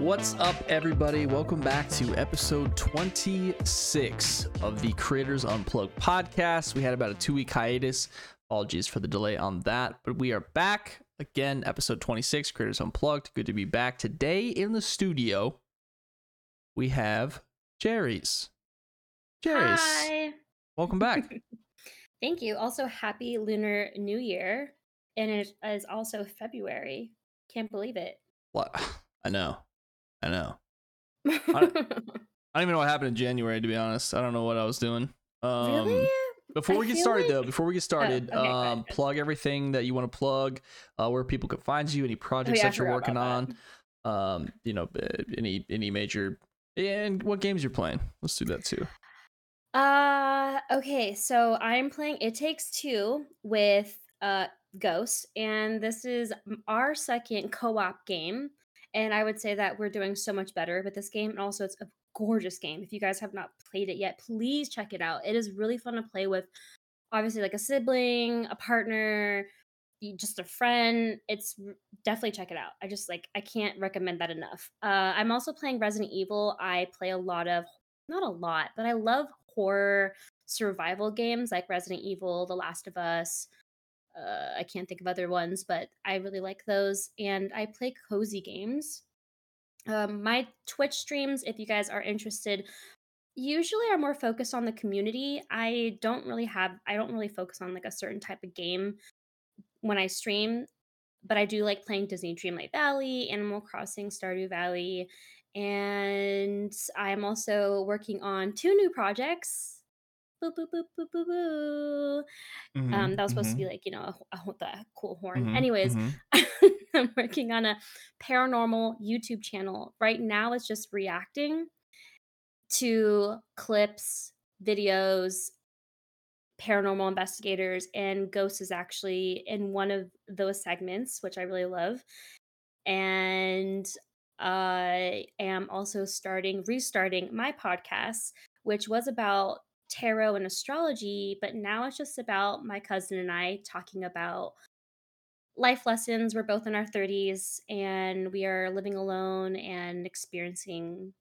What's up, everybody? Welcome back to episode 26 of the Creators Unplugged podcast. We had about a two week hiatus. Apologies for the delay on that, but we are back again. Episode 26, Creators Unplugged. Good to be back today in the studio. We have Jerriies. Jerriies. Hi. Welcome back. Thank you. Also, happy Lunar New Year. And it is also February. Can't believe it. what? I know. I know. I don't even know what happened in January, to be honest. I don't know what I was doing. Um, really? Before I we get started, though, before we get started, okay, go ahead. um, plug everything that you want to plug, uh, where people can find you, any projects Oh, yeah, that you're working on, um, you know, uh, any any major, and what games you're playing. Let's do that too. Uh okay, so I'm playing It Takes Two with uh Ghost, and this is our second co-op game. And I would say that we're doing so much better with this game. And also it's a gorgeous game. If you guys have not played it yet, please check it out. It is really fun to play with obviously like a sibling, a partner, just a friend. It's definitely check it out. I just like I can't recommend that enough. Uh I'm also playing Resident Evil. I play a lot of not a lot, but I love horror survival games like Resident Evil, The Last of Us. Uh, I can't think of other ones, but I really like those. And I play cozy games. Um, my Twitch streams, if you guys are interested, usually are more focused on the community. I don't really have, I don't really focus on like a certain type of game when I stream, but I do like playing Disney Dreamlight Valley, Animal Crossing, Stardew Valley, and I'm also working on two new projects. Boo. Mm-hmm, Um, that was supposed to be like you know a, a, the cool horn. mhm, Anyways, mhm. I'm working on a paranormal YouTube channel. Right now, it's just reacting to clips, videos, paranormal investigators, and ghosts is actually in one of those segments, which I really love. And I am also starting, restarting my podcast, which was about tarot and astrology, but now it's just about my cousin and I talking about life lessons. We're both in our 30s and we are living alone and experiencing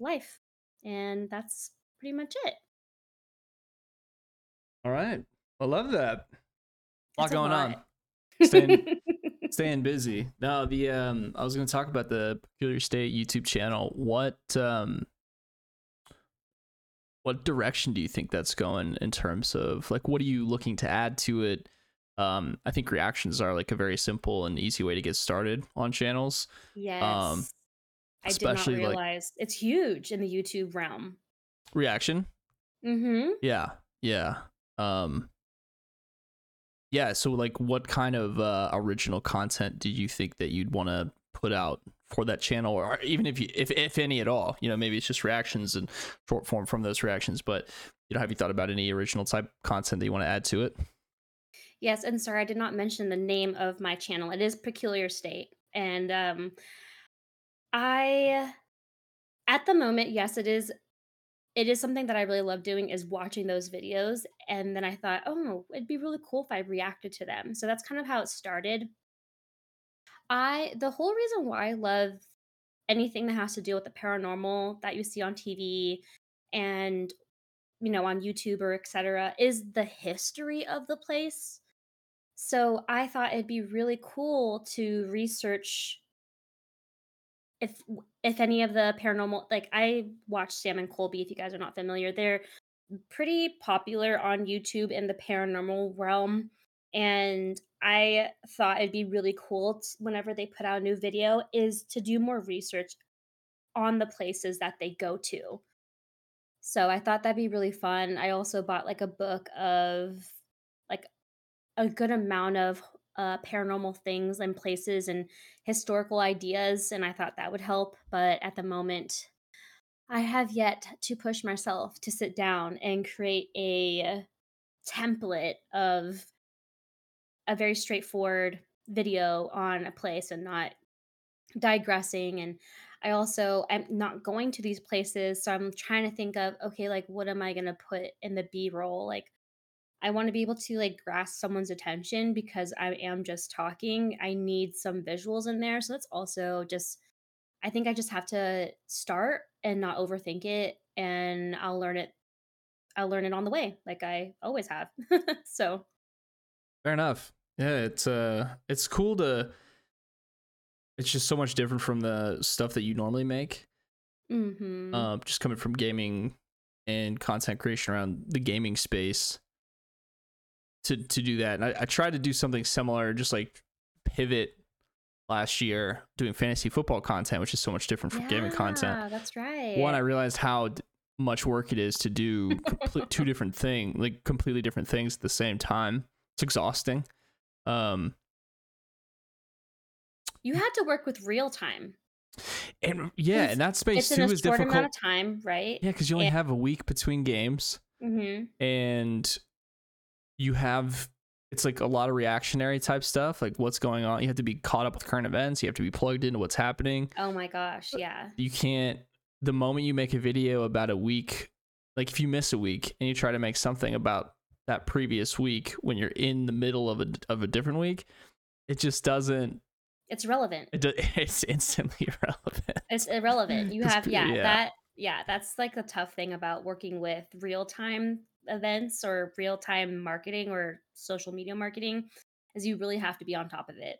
life. And that's pretty much it. All right, I love that. A lot a going on. Staying- Staying busy. No, the um, I was going to talk about the Peculiar State YouTube channel. What um, what direction do you think that's going in terms of like what are you looking to add to it? Um, I think reactions are like a very simple and easy way to get started on channels. yes. I did not especially, like- realize it's huge in the YouTube realm. Reaction, Mm-hmm. yeah, yeah. Um, yeah. So, like, what kind of uh, original content do you think that you'd want to put out for that channel, or even if you, if if any at all? You know, maybe it's just reactions and short form from those reactions. But you know, have you thought about any original type content that you want to add to it? Yes, and sorry, I did not mention the name of my channel. It is Peculiar State. And um I at the moment, yes, it is it is something that I really love doing is watching those videos. And then I thought, oh, it'd be really cool if I reacted to them. So that's kind of how it started. I the whole reason why I love anything that has to do with the paranormal that you see on TV and you know on YouTube or etc. is the history of the place. So I thought it'd be really cool to research if if any of the paranormal like I watched Sam and Colby if you guys are not familiar. They're pretty popular on YouTube in the paranormal realm and I thought it'd be really cool t- whenever they put out a new video is to do more research on the places that they go to. So I thought that'd be really fun. I also bought like a book of like a good amount of uh, paranormal things and places and historical ideas, and I thought that would help. But at the moment, I have yet to push myself to sit down and create a template of a very straightforward video on a place and not digressing and I also i'm not going to these places so I'm trying to think of okay like what am I going to put in the B-roll like I want to be able to like grasp someone's attention because I am just talking. I need some visuals in there. So that's also just I think I just have to start and not overthink it, and I'll learn it. I'll learn it on the way, like I always have. so fair enough. Yeah, it's uh, it's cool to. It's just so much different from the stuff that you normally make. Mm-hmm. Um, just coming from gaming and content creation around the gaming space. To to do that, and I, I tried to do something similar, just like pivot last year doing fantasy football content, which is so much different from yeah, gaming content. That's right. One, I realized how much work it is to do complete, two different things, like completely different things at the same time. It's exhausting. Um, you had to work with real time. And yeah, and that space too is difficult. amount of time, right? Yeah, because you only and- have a week between games, mm-hmm. and you have it's like a lot of reactionary type stuff, like what's going on. You have to be caught up with current events. You have to be plugged into what's happening. Oh my gosh, yeah. You can't. The moment you make a video about a week, like if you miss a week and you try to make something about that previous week when you're in the middle of a of a different week, it just doesn't. It's relevant. It do, it's instantly irrelevant. It's irrelevant. You have yeah, yeah that yeah that's like the tough thing about working with real time events or real time marketing or social media marketing is you really have to be on top of it.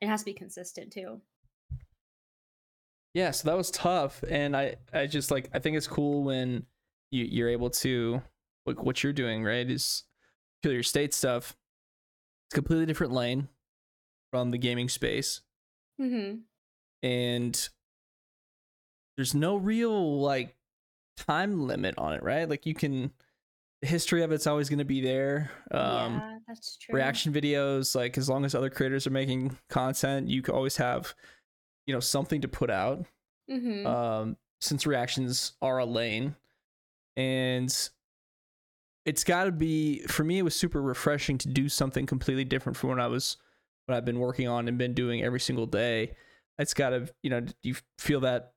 It has to be consistent too. Yeah, so that was tough, and I I just like I think it's cool when you you're able to like what you're doing right is Peculiar State stuff. It's completely different lane from the gaming space, mm-hmm. and there's no real like time limit on it, right? Like you can the history of it's always going to be there. Um, yeah, that's true. Reaction videos, like as long as other creators are making content, you can always have, you know, something to put out. Mm-hmm. Um, since reactions are a lane, and it's got to be for me. It was super refreshing to do something completely different from what I was, what I've been working on and been doing every single day. It's got to, you know, do you feel that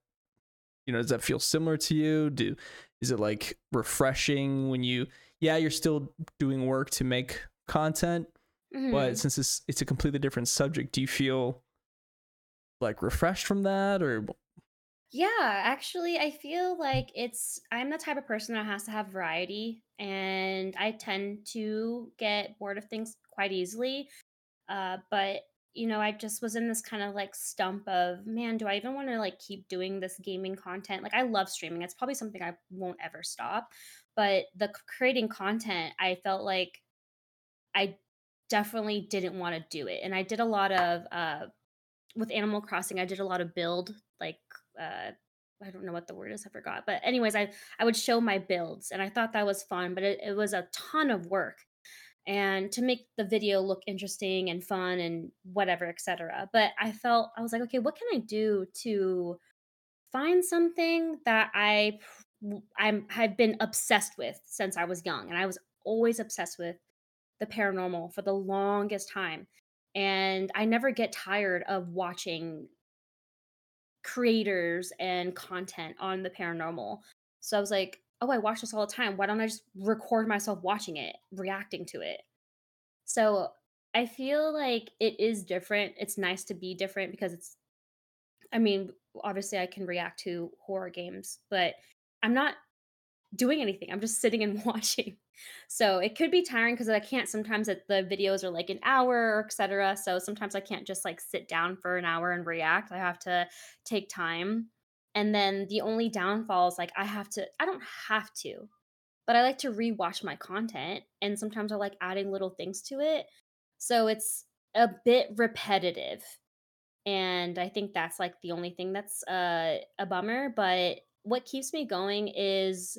you know does that feel similar to you do is it like refreshing when you yeah you're still doing work to make content mm-hmm. but since it's it's a completely different subject do you feel like refreshed from that or yeah actually i feel like it's i'm the type of person that has to have variety and i tend to get bored of things quite easily uh, but you know, I just was in this kind of like stump of, man, do I even want to like keep doing this gaming content? Like, I love streaming. It's probably something I won't ever stop. But the creating content, I felt like I definitely didn't want to do it. And I did a lot of, uh, with Animal Crossing, I did a lot of build, like, uh, I don't know what the word is, I forgot. But anyways, I I would show my builds and I thought that was fun, but it, it was a ton of work and to make the video look interesting and fun and whatever etc but i felt i was like okay what can i do to find something that i i'm have been obsessed with since i was young and i was always obsessed with the paranormal for the longest time and i never get tired of watching creators and content on the paranormal so i was like oh, I watch this all the time. Why don't I just record myself watching it, reacting to it? So I feel like it is different. It's nice to be different because it's, I mean, obviously I can react to horror games, but I'm not doing anything. I'm just sitting and watching. So it could be tiring because I can't sometimes the videos are like an hour etc. So sometimes I can't just like sit down for an hour and react. I have to take time. And then the only downfall is like I have to, I don't have to, but I like to rewatch my content. And sometimes I like adding little things to it. So it's a bit repetitive. And I think that's like the only thing that's uh, a bummer. But what keeps me going is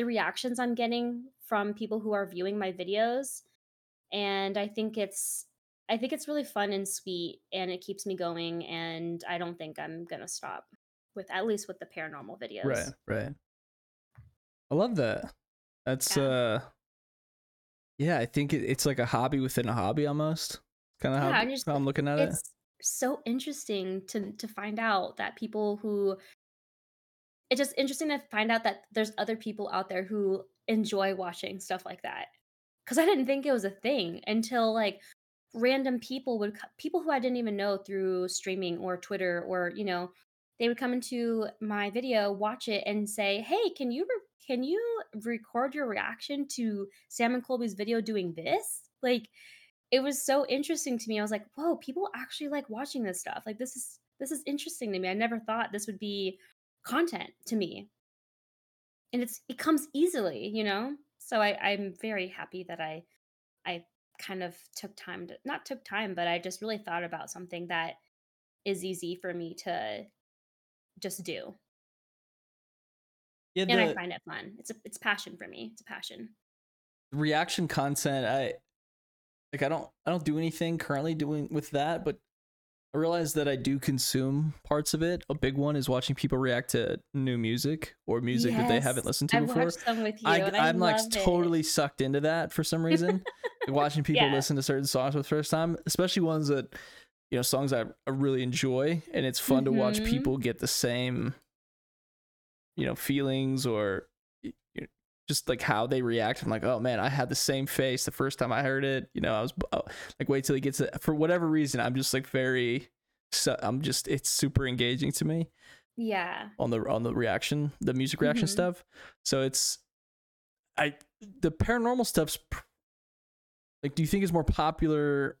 the reactions I'm getting from people who are viewing my videos. And I think it's I think it's really fun and sweet and it keeps me going and I don't think I'm going to stop with at least with the paranormal videos. Right, right. I love that. That's yeah. uh yeah, I think it, it's like a hobby within a hobby almost. Kind of yeah, how, just, how, I'm looking at it's it. so interesting to to find out that people who it's just interesting to find out that there's other people out there who enjoy watching stuff like that. Cuz I didn't think it was a thing until like random people would people who I didn't even know through streaming or Twitter or you know they would come into my video, watch it, and say, "Hey, can you re- can you record your reaction to Sam and Colby's video doing this?" Like, it was so interesting to me. I was like, "Whoa, people actually like watching this stuff. Like, this is this is interesting to me. I never thought this would be content to me." And it's it comes easily, you know? So I I'm very happy that I I kind of took time to not took time, but I just really thought about something that is easy for me to just do. Yeah, And I find it fun. It's a it's passion for me. It's a passion. reaction content, I like I don't I don't do anything currently doing with that, but I realize that I do consume parts of it. A big one is watching people react to new music or music that they haven't listened to I've before. watched some with you I, I I'm like it. totally sucked into that for some reason. Watching people Yeah. listen to certain songs for the first time, especially ones that you know songs I, I really enjoy, and it's fun to watch Mhm. people get the same you know feelings or just like how they react. I'm like, oh man, I had the same face the first time I heard it. You know, I was oh, like, wait till he gets it. For whatever reason, I'm just like very. So I'm just it's super engaging to me Yeah. on the on the reaction, the music reaction Mhm. stuff. So it's I the paranormal stuff's like do you think it's more popular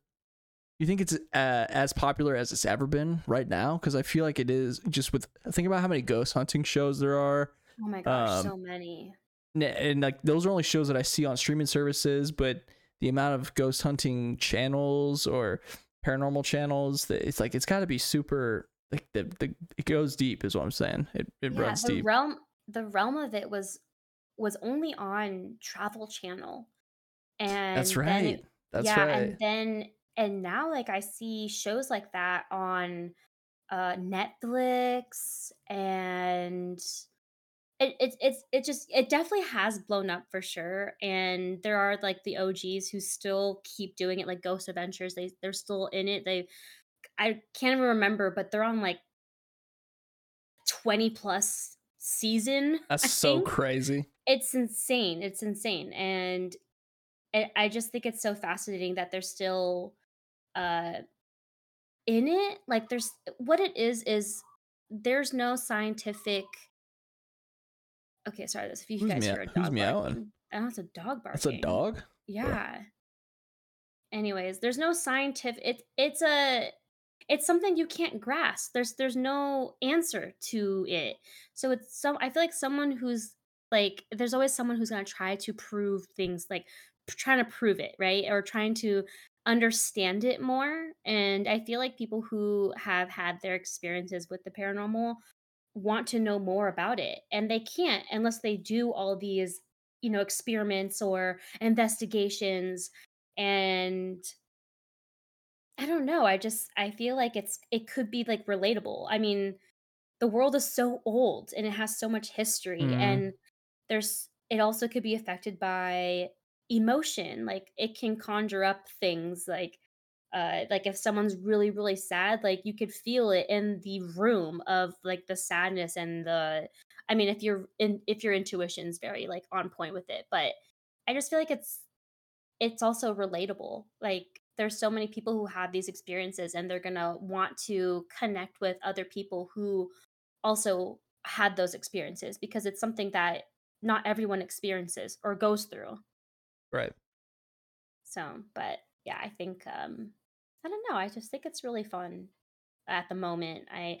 you think it's uh, as popular as it's ever been right now because I feel like it is just with think about how many ghost hunting shows there are Oh my gosh, Um, so many. And like those are only shows that I see on streaming services but the amount of ghost hunting channels or paranormal channels that it's like it's got to be super like the, the it goes deep is what I'm saying it it Yeah, runs the deep realm the realm of it was was only on Travel Channel. And That's right. it- That's yeah, right. and then and now like I see shows like that on uh Netflix and it, it it's it just it definitely has blown up for sure and there are like the OGs who still keep doing it like Ghost Adventures they they're still in it they I can't even remember but they're on like 20 plus season That's I so think crazy. it's insane it's insane and I I just think it's so fascinating that they're still uh in it like there's what it is is there's no scientific okay sorry this if you Who's guys mea- hear a who's dog meowing? oh it's a dog barking That's a dog. yeah. Anyways there's no scientific it, it's a it's something you can't grasp. There's there's no answer to it. So it's some i feel like someone who's like there's always someone who's going to try to prove things like p- trying to prove it right? Or trying to understand it more. And i feel like people who have had their experiences with the paranormal want to know more about it and they can't unless they do all these you know experiments or investigations and i don't know i just i feel like it's it could be like relatable i mean the world is so old and it has so much history Mhm. and there's it also could be affected by emotion like it can conjure up things like uh like if someone's really really sad like you could feel it in the room of like the sadness and the i mean if you're in if your intuition's very like on point with it but i just feel like it's it's also relatable like there's so many people who have these experiences and they're gonna want to connect with other people who also had those experiences because it's something that not everyone experiences or goes through Right. so, but yeah, I think um I don't know, I just think it's really fun at the moment. I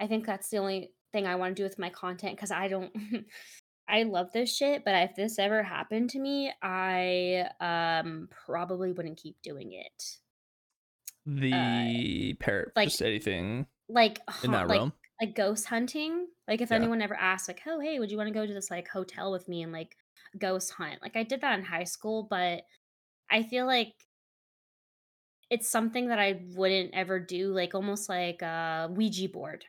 I think that's the only thing I want to do with my content cuz I don't I love this shit, but if this ever happened to me, I um probably wouldn't keep doing it. The parrot, like- just anything Like in that like realm. like ghost hunting. Like if Yeah. anyone ever asked like, "Oh, hey, would you want to go to this like hotel with me and like ghost hunt?" Like I did that in high school, but I feel like it's something that I wouldn't ever do, like almost like a Ouija board.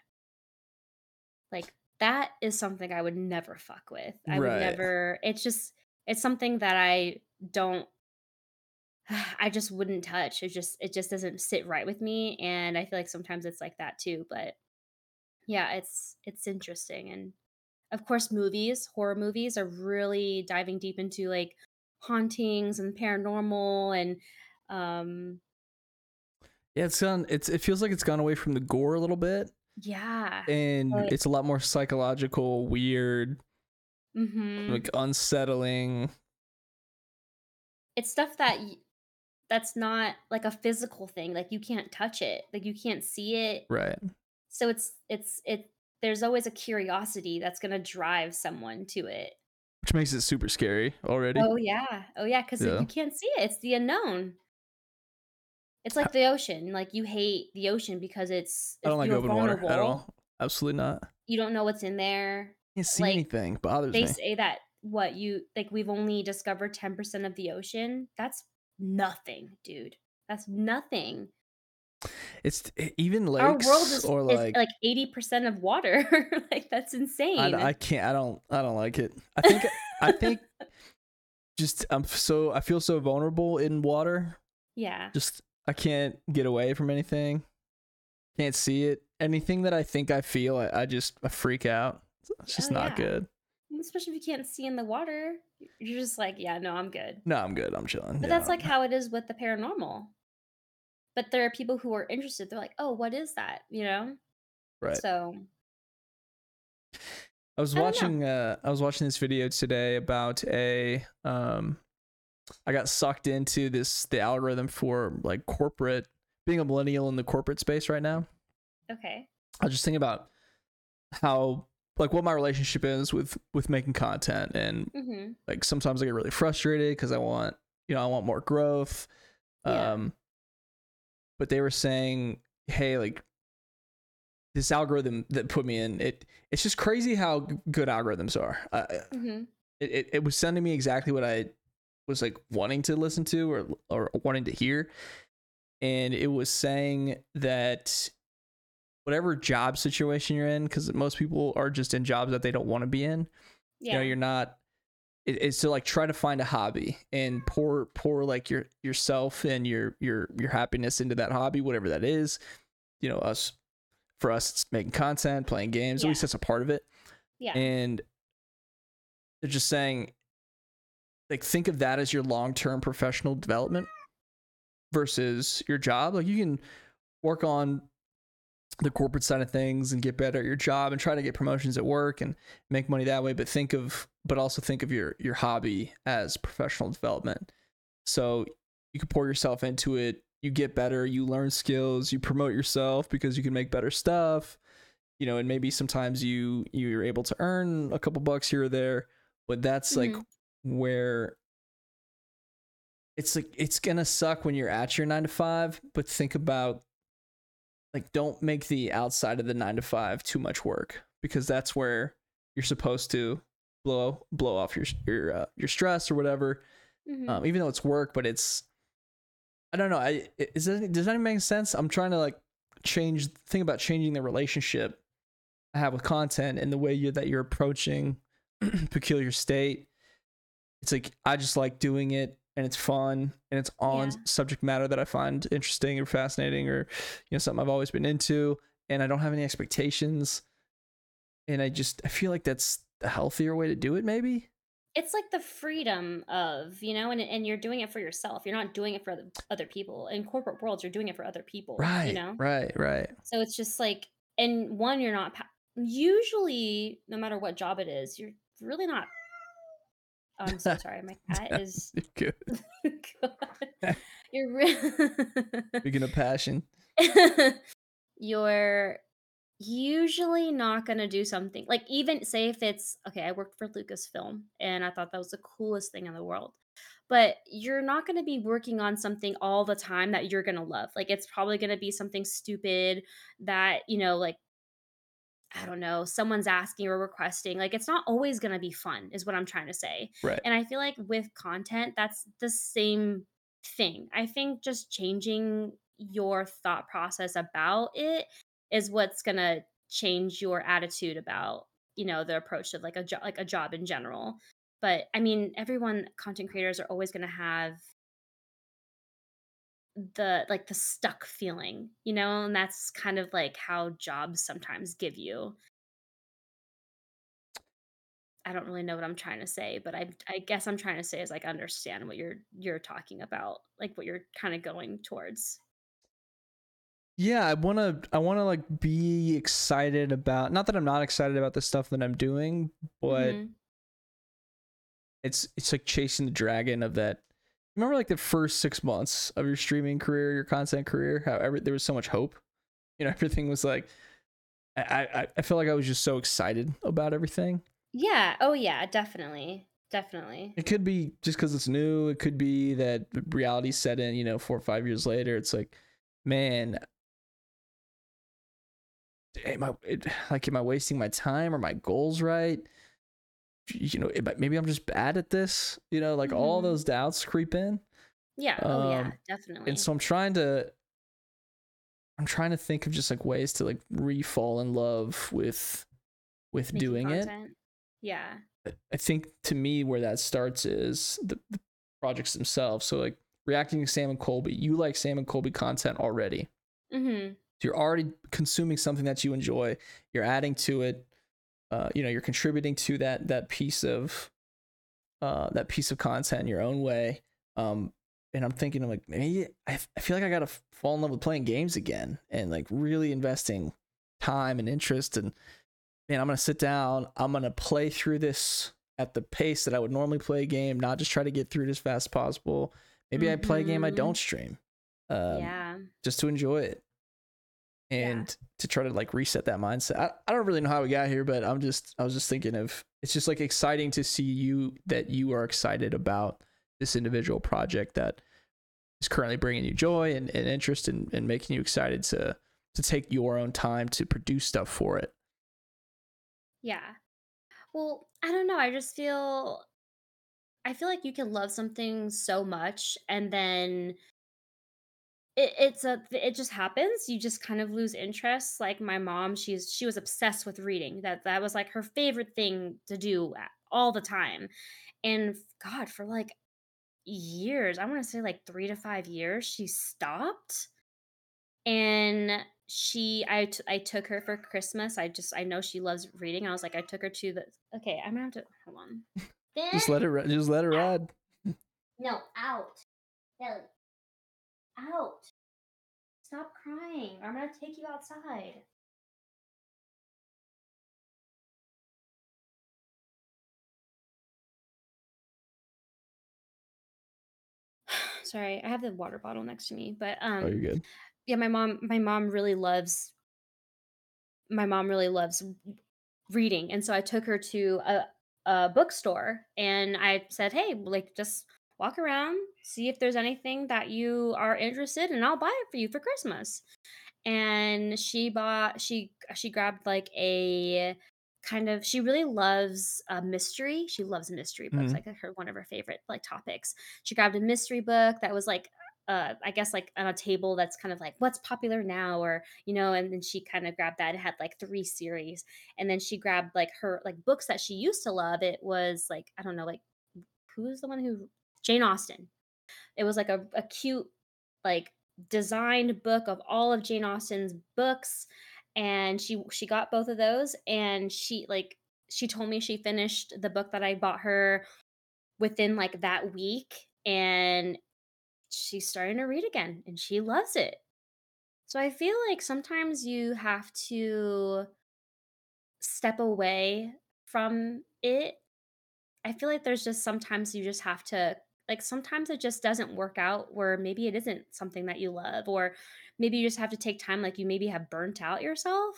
Like that is something I would never fuck with. I would never it's just it's something that I don't I just wouldn't touch. It just it just doesn't sit right with me and I feel like sometimes it's like that too, but yeah, it's it's interesting and of course movies, horror movies are really diving deep into like hauntings and paranormal and um Yeah, it's gone. It's it feels like it's gone away from the gore a little bit. Yeah. and Like it's a lot more psychological, weird, mhm. like unsettling. It's stuff that y that's not like a physical thing, like, you can't touch it, like, you can't see it. Right. So it's it's it there's always a curiosity that's gonna drive someone to it. Which makes it super scary already. Oh, yeah. Oh, yeah, 'cause Yeah. you can't see it, it's the unknown. It's I like the ocean, like, you hate the ocean because it's I don't like open water at all. Absolutely not. you don't know what's in there. Can't see Like, anything. Bothers they me. say that what you like, we've only discovered 10% of the ocean. That's nothing, dude. That's nothing. It's even Our world lakes is or is like like 80% of water. Like, that's I, insane. I can't. I don't. I don't like it. I think. I think. Just I'm so I feel so vulnerable in water. Yeah. Just I can't get away from anything. Can't see it. Anything that I think I feel, I, I just I freak out. It's just Oh, not yeah. good. Especially if you can't see in the water. You're just like, "Yeah, no, I'm good." No, I'm good. I'm chilling. But Yeah, that's like how it is with the paranormal. But there are people who are interested. They're like, "Oh, what is that?" You know? right. So, I was I watching uh I was watching this video today about a um I got sucked into this the algorithm for like corporate being a millennial in the corporate space right now. okay. I was just thinking about how like what my relationship is with with making content and Mhm. like sometimes I get really frustrated because I want you know I want more growth. Yeah. Um but they were saying, hey, like this algorithm that put me in it it's just crazy how good algorithms are. I, Mhm. it, it, it was sending me exactly what I was like wanting to listen to or or wanting to hear. And it was saying that whatever job situation you're in, because most people are just in jobs that they don't want to be in. Yeah. You know, you're not it, it's to like try to find a hobby and pour pour like your yourself and your your your happiness into that hobby, whatever that is. You know, us for us it's making content, playing games, at least that's a part of it yeah. and they're just saying like think of that as your long-term professional development versus your job like you can work on the corporate side of things and get better at your job and try to get promotions at work and make money that way but think of but also think of your your hobby as professional development so you can pour yourself into it you get better you learn skills you promote yourself because you can make better stuff you know and maybe sometimes you you're able to earn a couple bucks here or there but that's like Mhm. Where it's like it's gonna suck when you're at your nine to five but think about like don't make the outside of the nine to five too much work because that's where you're supposed to blow blow off your your uh, your stress or whatever Mhm. um, even though it's work but it's i don't know i is that does that make sense i'm trying to like change think about changing the relationship i have with content and the way you that you're approaching peculiar state it's like i just like doing it and it's fun and it's on Yeah. subject matter that i find interesting or fascinating or you know something i've always been into and i don't have any expectations. And i just i feel like that's the healthier way to do it maybe? It's like the freedom of you know and, and you're doing it for yourself. You're not doing it for other, people. In corporate worlds you're doing it for other people right you know? right right. So it's just like and one you're not pa- usually no matter what job it is you're really not oh, i'm so sorry my cat is good God. you're re- speaking of passion you're usually not going to do something like even say if it's okay i worked for lucasfilm and i thought that was the coolest thing in the world but you're not going to be working on something all the time that you're going to love like it's probably going to be something stupid that you know like i don't know someone's asking or requesting like it's not always going to be fun is what i'm trying to say right and I feel like with content, that's the same thing. I think just changing your thought process about it is what's gonna change your attitude about, you know, the approach of like a job like a job in general. But I mean, everyone content creators are always gonna have the like the stuck feeling, you know, and that's kind of like how jobs sometimes give you. I don't really know what I'm trying to say, but I I guess I'm trying to say is like understand what you're you're talking about, like what you're kind of going towards. yeah i want to i want to like be excited about not that i'm not excited about the stuff that i'm doing but Mhm. it's it's like chasing the dragon of that remember like the first six months of your streaming career your content career how every, there was so much hope you know everything was like i i i feel like i was just so excited about everything Yeah. Oh, yeah. Definitely. Definitely. it could be just because it's new it could be that reality set in you know four or five years later it's like man am I it, like am I wasting my time? Are my goals right? You know, maybe I'm just bad at this. You know, like all Mhm. those doubts creep in, Yeah. Oh, yeah. Um, Definitely. and so I'm trying to, I'm trying to think of just like ways to like re-fall in love with, with Making doing it. Yeah. I think to me where that starts is the, the projects themselves. So like reacting to Sam and Colby, you like Sam and Colby content already. Mm-hmm. So you're already consuming something that you enjoy. You're adding to it. Uh, you know, you're contributing to that that piece of uh, that piece of content in your own way. Um, and I'm thinking, I'm like, maybe I, I feel like I gotta fall in love with playing games again and like really investing time and interest. And man, I'm gonna sit down. I'm gonna play through this at the pace that I would normally play a game, not just try to get through it as fast as possible. Maybe I play a game I Mhm. don't stream. Um, yeah. just to enjoy it Yeah. and to try to like reset that mindset. I, I don't really know how we got here, but I'm just I was just thinking of it's just like exciting to see you that you are excited about this individual project that is currently bringing you joy and, and interest and, and making you excited to to take your own time to produce stuff for it. Yeah. Well, I don't know. I just feel I feel like you can love something so much and then it, it's a it just happens. You just kind of lose interest. Like my mom, she's she was obsessed with reading. That that was like her favorite thing to do all the time. And God, for like years, I want to say like 3 to 5 years, she stopped and she I t- I took her for Christmas. I just I know she loves reading. I was like I took her to the Okay, I'm to have to hold on. Just let it just let it ride. No, out. Belly. Out. Stop crying. or I'm gonna take you outside. Sorry, I have the water bottle next to me, but um Oh, you're good. yeah, my mom my mom really loves my mom really loves reading and so i took her to a, a bookstore and i said hey like just walk around see if there's anything that you are interested in and i'll buy it for you for christmas. And she bought she she grabbed like a kind of she really loves uh, mystery. She loves mystery books Mhm. like her one of her favorite like topics. She grabbed a mystery book that was like uh i guess like on a table that's kind of like what's popular now? or you know and then she kind of grabbed that. It had like three series. And then she grabbed like her like books that she used to love. It was like i don't know like who's the one who jane austen. It was like a, a cute like designed book of all of jane austen's books and she she got both of those and she like she told me she finished the book that i bought her within like that week and she's starting to read again and she loves it. So i feel like sometimes you have to step away from it. I feel like there's just sometimes you just have to like sometimes it just doesn't work out where maybe it isn't something that you love or maybe you just have to take time like you maybe have burnt out yourself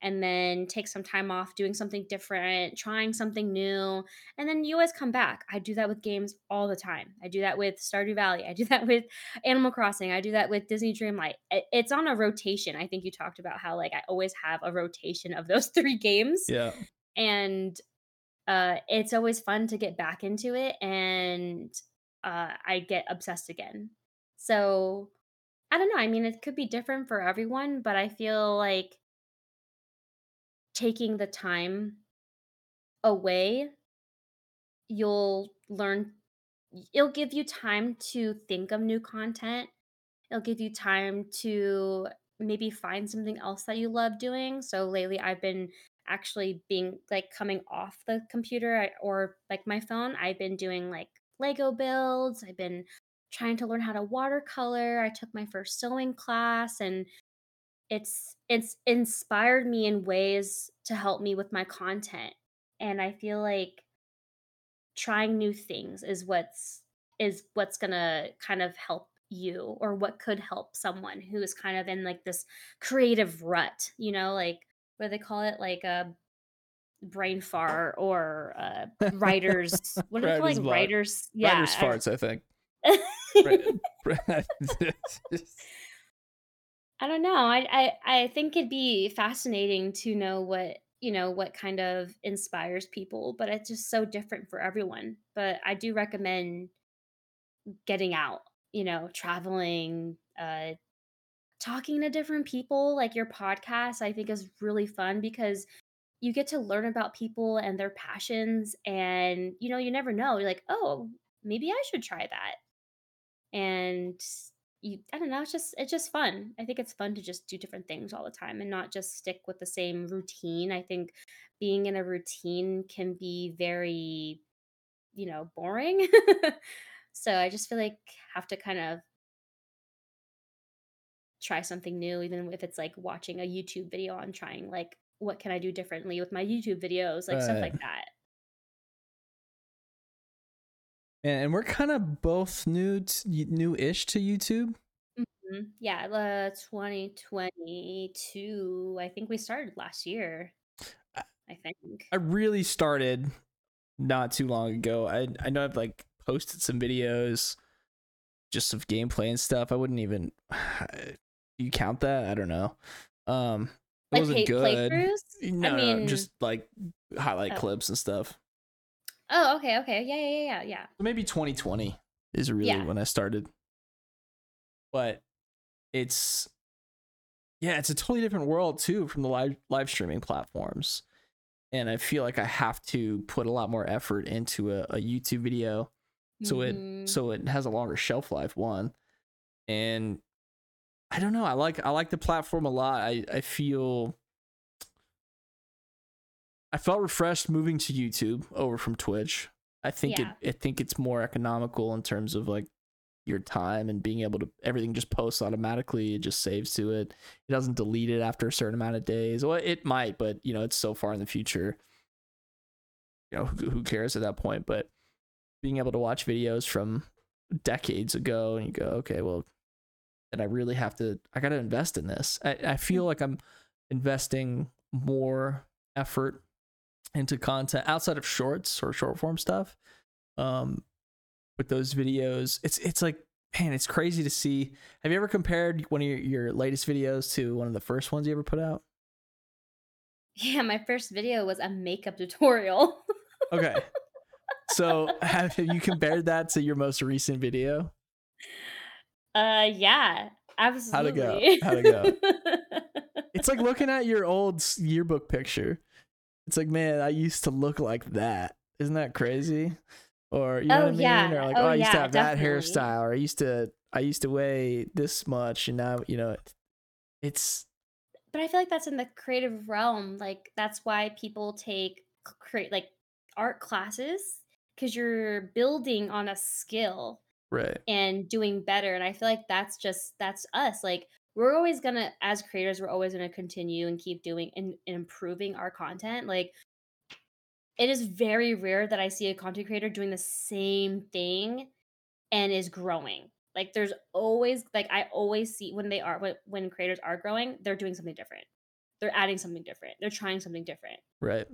and then take some time off doing something different, trying something new, and then you always come back. I do that with games all the time. I do that with Stardew Valley. I do that with Animal Crossing. I do that with Disney Dreamlight. It- It's on a rotation. I think you talked about how like I always have a rotation of those three games Yeah. and uh, it's always fun to get back into it and uh, i get obsessed again so i don't know i mean it could be different for everyone but i feel like taking the time away you'll learn it'll give you time to think of new content it'll give you time to maybe find something else that you love doing. So lately I've been actually being like coming off the computer or like my phone. I've been doing like Lego builds. I've been trying to learn how to watercolor. I took my first sewing class and it's it's inspired me in ways to help me with my content. And I feel like trying new things is what's is what's gonna kind of help you or what could help someone who is kind of in like this creative rut, you know, like what do they call it? Like a brain fart or uh writers what do they like writers yeah Writer's farts, I think. I don't know. I, I I think it'd be fascinating to know what you know what kind of inspires people, but it's just so different for everyone. But I do recommend getting out, you know, traveling, uh, talking to different people. Like your podcast, I think is really fun because you get to learn about people and their passions, and you know, you never know. You're like, oh, maybe I should try that. And you i don't know it's just it's just fun. I think it's fun to just do different things all the time and not just stick with the same routine. I think being in a routine can be very you know boring. So i just feel like have to kind of try something new even if it's like watching a youtube video on trying like what can i do differently with my youtube videos like stuff like that and we're kind of both new to, new-ish to YouTube. Mhm. Yeah, uh, 2022. I think we started last year. I- I think. I really started not too long ago. I I know I've like posted some videos just of gameplay and stuff. I wouldn't even you count that? I don't know. Um Like wasn't pay- good. playthroughs? No, I no, just like highlight Oh. clips and stuff. oh, okay, okay, yeah, yeah, yeah, yeah. So maybe 2020 is really Yeah. when I started. But it's yeah, it's a totally different world too from the live live streaming platforms. And I feel like I have to put a lot more effort into a, a YouTube video so Mhm. it so it has a longer shelf life one. And I don't know, I like I like the platform a lot. I I feel I felt refreshed moving to YouTube over from Twitch. I think Yeah. it I think it's more economical in terms of like your time and being able to everything just posts automatically. It just saves to it. It doesn't delete it after a certain amount of days. Well, it might, but you know, it's so far in the future. You know, who, who cares at that point? But being able to watch videos from decades ago and you go, okay, well, and I really have to I gotta invest in this. I, I feel like I'm investing more effort into content outside of shorts or short form stuff. Um with those videos, it's it's like man, it's crazy to see. Have you ever compared one of your, your latest videos to one of the first ones you ever put out? Yeah, my first video was a makeup tutorial. Okay. so have you compared that to your most recent video? Uh, yeah, absolutely. How'd it go? How'd it go? It's like looking at your old yearbook picture. It's like, man, I used to look like that. Isn't that crazy? Or you know Oh, what I mean? yeah. Or like, Oh, oh, I used to yeah, have that hairstyle, or I used to I used to weigh this much, and now you know it's but I feel like that's in the creative realm. Like that's why people take create like art classes because you're building on a skill right. and doing better. And I feel like that's just that's us. Like we're always gonna, as creators, we're always gonna continue and keep doing and, and improving our content. Like it is very rare that I see a content creator doing the same thing and is growing. Like there's always like I always see when they are when, when creators are growing, they're doing something different. They're adding something different. They're trying something different. Right.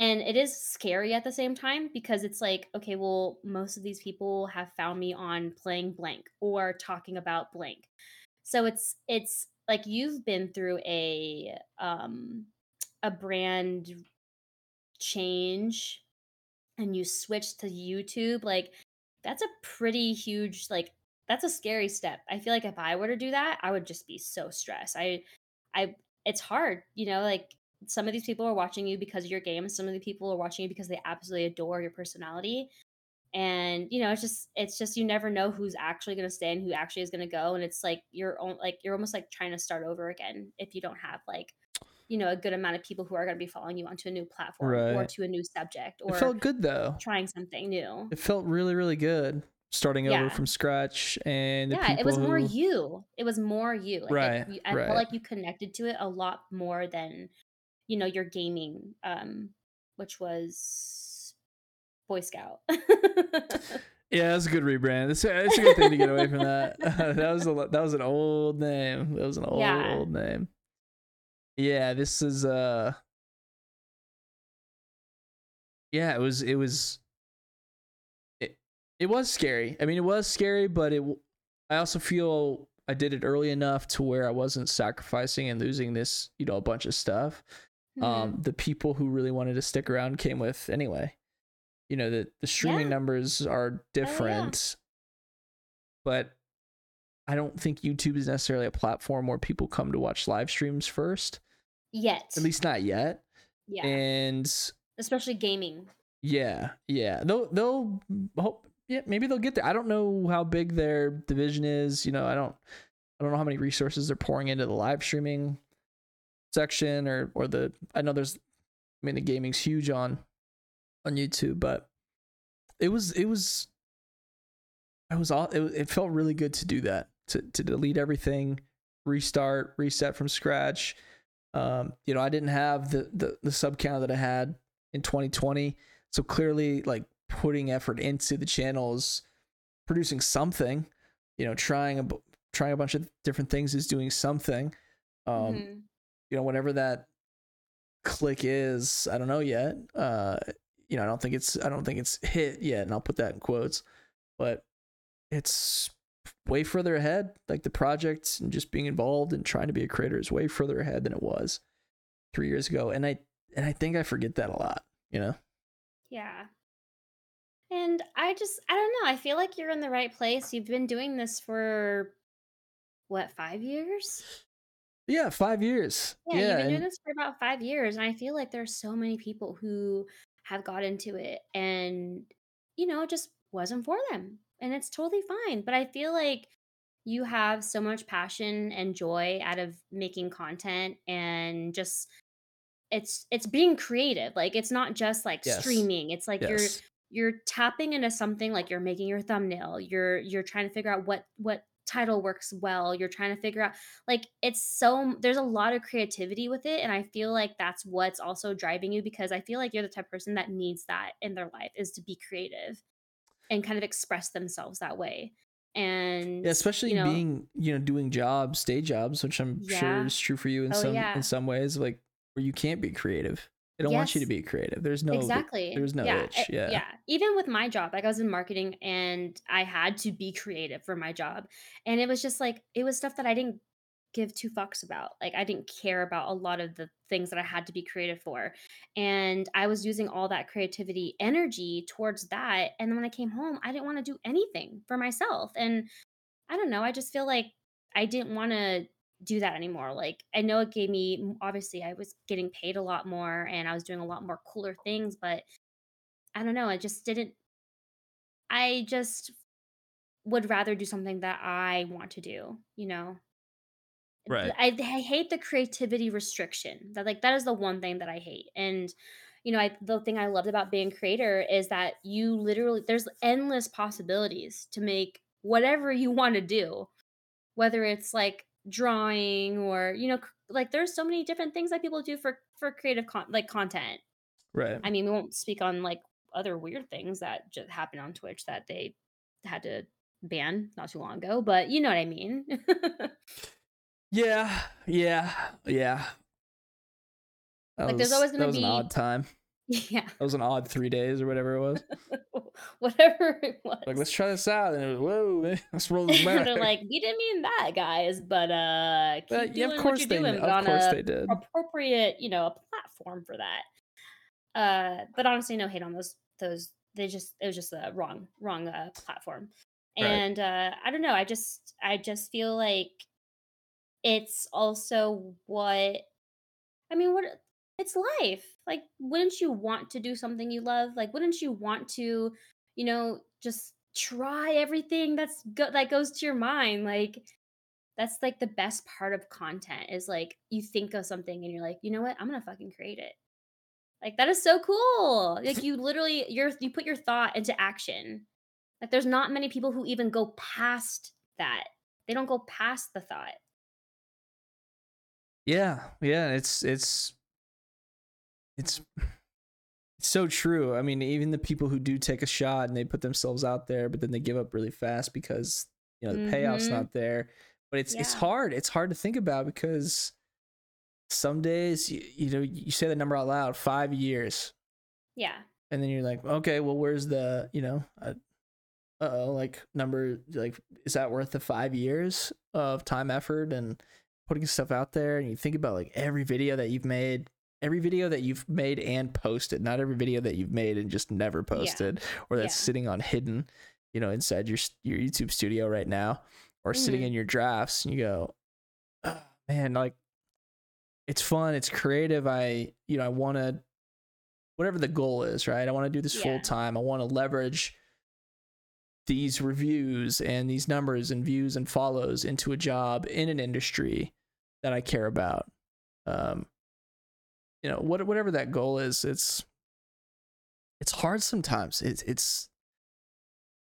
And it is scary at the same time because it's like, okay, well, most of these people have found me on playing blank or talking about blank. So it's it's like you've been through a um a brand change and you switch to YouTube, like that's a pretty huge like that's a scary step. I feel like if I were to do that, I would just be so stressed. I I it's hard, you know, like some of these people are watching you because of your game, some of the people are watching you because they absolutely adore your personality. And you know, it's just it's just you never know who's actually going to stay and who actually is going to go and it's like you're on, like you're almost like trying to start over again if you don't have like you know a good amount of people who are going to be following you onto a new platform or to a new subject or It felt good though. trying something new. It felt really, really good. starting Yeah. over from scratch and the Yeah, it was more who you. It was more you. Like, right you I felt like you connected to it a lot more than, you know, your gaming, um, which was Boy Scout. yeah that's a good rebrand. It's, a- it's a good thing to get away from that. That was a that was an old name. That was an old Yeah. old name. Yeah this is uh yeah it was it was it, it was scary. I mean it was scary but it i also feel i did it early enough to where i wasn't sacrificing and losing this you know a bunch of stuff Mhm. um the people who really wanted to stick around came with anyway you know the the streaming Yeah. numbers are Oh, yeah. different but i don't think youtube is necessarily a platform where people come to watch live streams first Yet. at least not yet Yeah. and Especially gaming. yeah yeah they'll they'll hope yeah maybe they'll get there i don't know how big their division is you know i don't i don't know how many resources they're pouring into the live streaming section or or the i know there's i mean the gaming's huge on on youtube but it was it was i was all it, it felt really good to do that to to delete everything restart reset from scratch. Um you know i didn't have the the, the sub count that i had in 2020 so clearly like putting effort into the channels producing something. You know trying a trying a bunch of different things is doing something. Um Mhm. You know whatever that click is i don't know yet uh you know i don't think it's i don't think it's hit yet and i'll put that in quotes but it's way further ahead like the project and just being involved and trying to be a creator is way further ahead than it was three years ago and i and i think i forget that a lot you know Yeah. And I just, I don't know. I feel like you're in the right place. You've been doing this for what, five years? Yeah five years Yeah, you've yeah been doing this for about five years. And I feel like there's so many people who have got into it and, you know, just wasn't for them. And it's totally fine. But I feel like you have so much passion and joy out of making content and just it's it's being creative like it's not just like yes streaming it's like you're you're tapping into something like you're making your thumbnail you're you're trying to figure out what what title works well you're trying to figure out like it's so there's a lot of creativity with it and i feel like that's what's also driving you because i feel like you're the type of person that needs that in their life is to be creative and kind of express themselves that way. And yeah especially you know being you know doing jobs day jobs which i'm sure is true for you in oh some yeah. in some ways like where you can't be creative they don't want you to be creative there's no Exactly. there's no Yeah. itch yeah Yeah. Even with my job, like I was in marketing and I had to be creative for my job. And it was just like, it was stuff that I didn't give two fucks about. Like I didn't care about a lot of the things that I had to be creative for. And I was using all that creativity energy towards that. And then when I came home, I didn't want to do anything for myself. And I don't know. I just feel like I didn't want to do that anymore. Like I know it gave me obviously I was getting paid a lot more and I was doing a lot more cooler things, but I don't know, I just didn't I just would rather do something that I want to do, you know. right I, I hate the creativity restriction. That like that is the one thing that I hate. And you know, I the thing I loved about being a creator is that you literally there's endless possibilities to make whatever you want to do whether it's like drawing or you know like there's so many different things that people do for for creative con- like content. Right. I mean we won't speak on like other weird things that just happened on twitch that they had to ban not too long ago but you know what i mean. Yeah yeah yeah. That like there's always going to was an be odd time yeah. That was an odd three days or whatever it was. Whatever it was. like let's try this out. And it was whoa let's roll this back they're like we didn't mean that guys but uh keep But yeah doing of what course you're they doing did of course a they did. appropriate you know a platform for that. Uh but honestly no hate on those those they just it was just a wrong wrong uh platform. Right. And uh i don't know i just i just feel like it's also what i mean what it's life. Like wouldn't you want to do something you love? Like wouldn't you want to you know just try everything that's go- that goes to your mind? Like that's like the best part of content is like you think of something and you're like you know what? I'm gonna fucking create it. Like that is so cool. Like you literally you're you put your thought into action. Like there's not many people who even go past that. They don't go past the thought. Yeah, yeah, it's it's it's it's so true. I mean, even the people who do take a shot and they put themselves out there, but then they give up really fast because you know the payoff's Mhm. not there. But it's it's hard. It's hard to think about because some days you, you know you say the number out loud, five years, Yeah. and then you're like, okay, well, where's the you know, uh oh, like number like is that worth the five years of time, effort, and putting stuff out there? And you think about like every video that you've made, every video that you've made and posted, not every video that you've made and just never posted, or that's Yeah. sitting on hidden, you know, inside your your YouTube studio right now, or sitting Mhm. in your drafts. And you go, oh, man, like it's fun, it's creative. I you know I want to whatever the goal is, right? I want to do this Yeah. full time. I want to leverage these reviews and these numbers and views and follows into a job in an industry that I care about. Um, you know, what whatever that goal is, it's it's hard sometimes. It's it's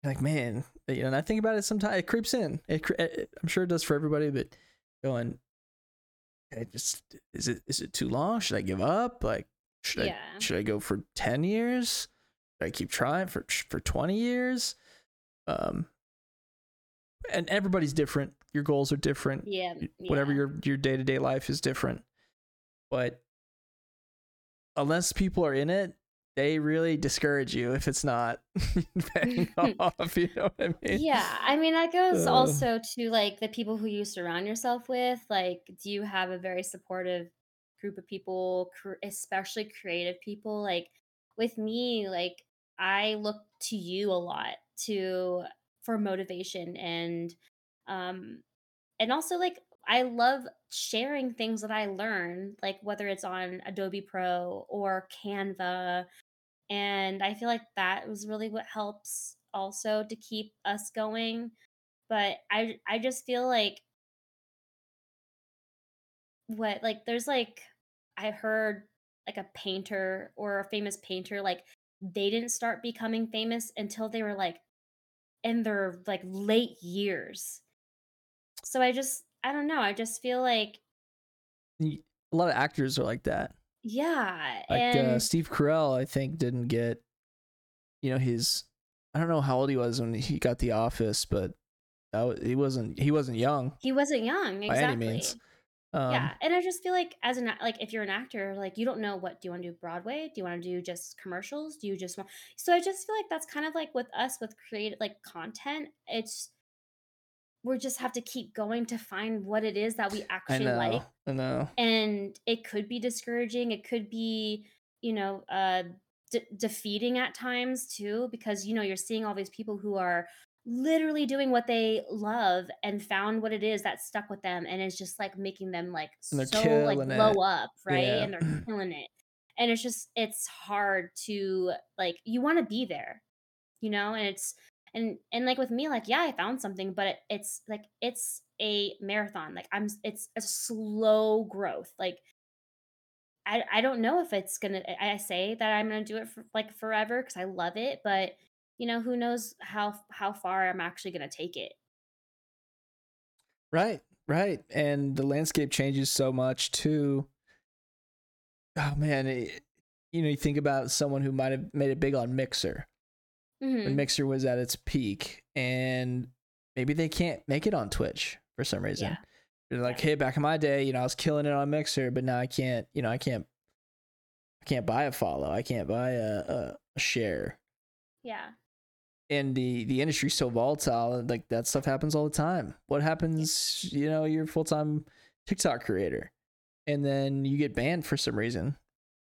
like man, you know, and I think about it sometimes. It creeps in. It, it I'm sure it does for everybody, but going, I just is it is it too long? Should I give up? Like, should I should I go for 10 years? Should I keep trying for for 20 years? Um and everybody's different. Your goals are different. Yeah. Whatever yeah. your your day-to-day life is different. But unless people are in it, they really discourage you if it's not paying off, you know what I mean? Yeah, I mean that goes Uh. also to like the people who you surround yourself with. Like, do you have a very supportive group of people, cr- especially creative people? Like with me, like I look to you a lot to for motivation and um and also like I love sharing things that I learn, like whether it's on Adobe Pro or Canva and I feel like that was really what helps also to keep us going. But I I just feel like what like there's like I heard like a painter or a famous painter like they didn't start becoming famous until they were like in their like late years. So I just I don't know, I just feel like a lot of actors are like that. yeah, Like and uh, Steve Carell, I think didn't get, you know, his. I don't know how old he was when he got The Office, but that was, he wasn't. He wasn't young he wasn't young by any means. Um, yeah, and I just feel like as an like if you're an actor, like you don't know what do you want to do Broadway? Do you want to do just commercials? Do you just want? So I just feel like that's kind of like with us with creative like content. It's we just have to keep going to find what it is that we I actually know. like, I know. and it could be discouraging. It could be you know uh de- defeating at times too because you know you're seeing all these people who are literally doing what they love and found what it is that stuck with them and is just like making them like so like blow it. up right Yeah. and they're killing it and it's just it's hard to like you want to be there you know and it's and and like with me like yeah i found something but it, it's like it's a marathon like i'm it's a slow growth like I, I don't know if it's gonna I say that I'm gonna do it for like forever because I love it, but you know who knows how how far I'm actually gonna take it. Right, right. And the landscape changes so much too. Oh man, it, you know, you think about someone who might have made it big on Mixer when Mhm. Mixer was at its peak, and maybe they can't make it on Twitch for some reason. Yeah. They're like, hey, back in my day, you know, I was killing it on Mixer, but now I can't, you know, I can't, I can't buy a follow, I can't buy a, a, share. Yeah. and the the industry's so volatile like that stuff happens all the time what happens you know you're a full-time tiktok creator and then you get banned for some reason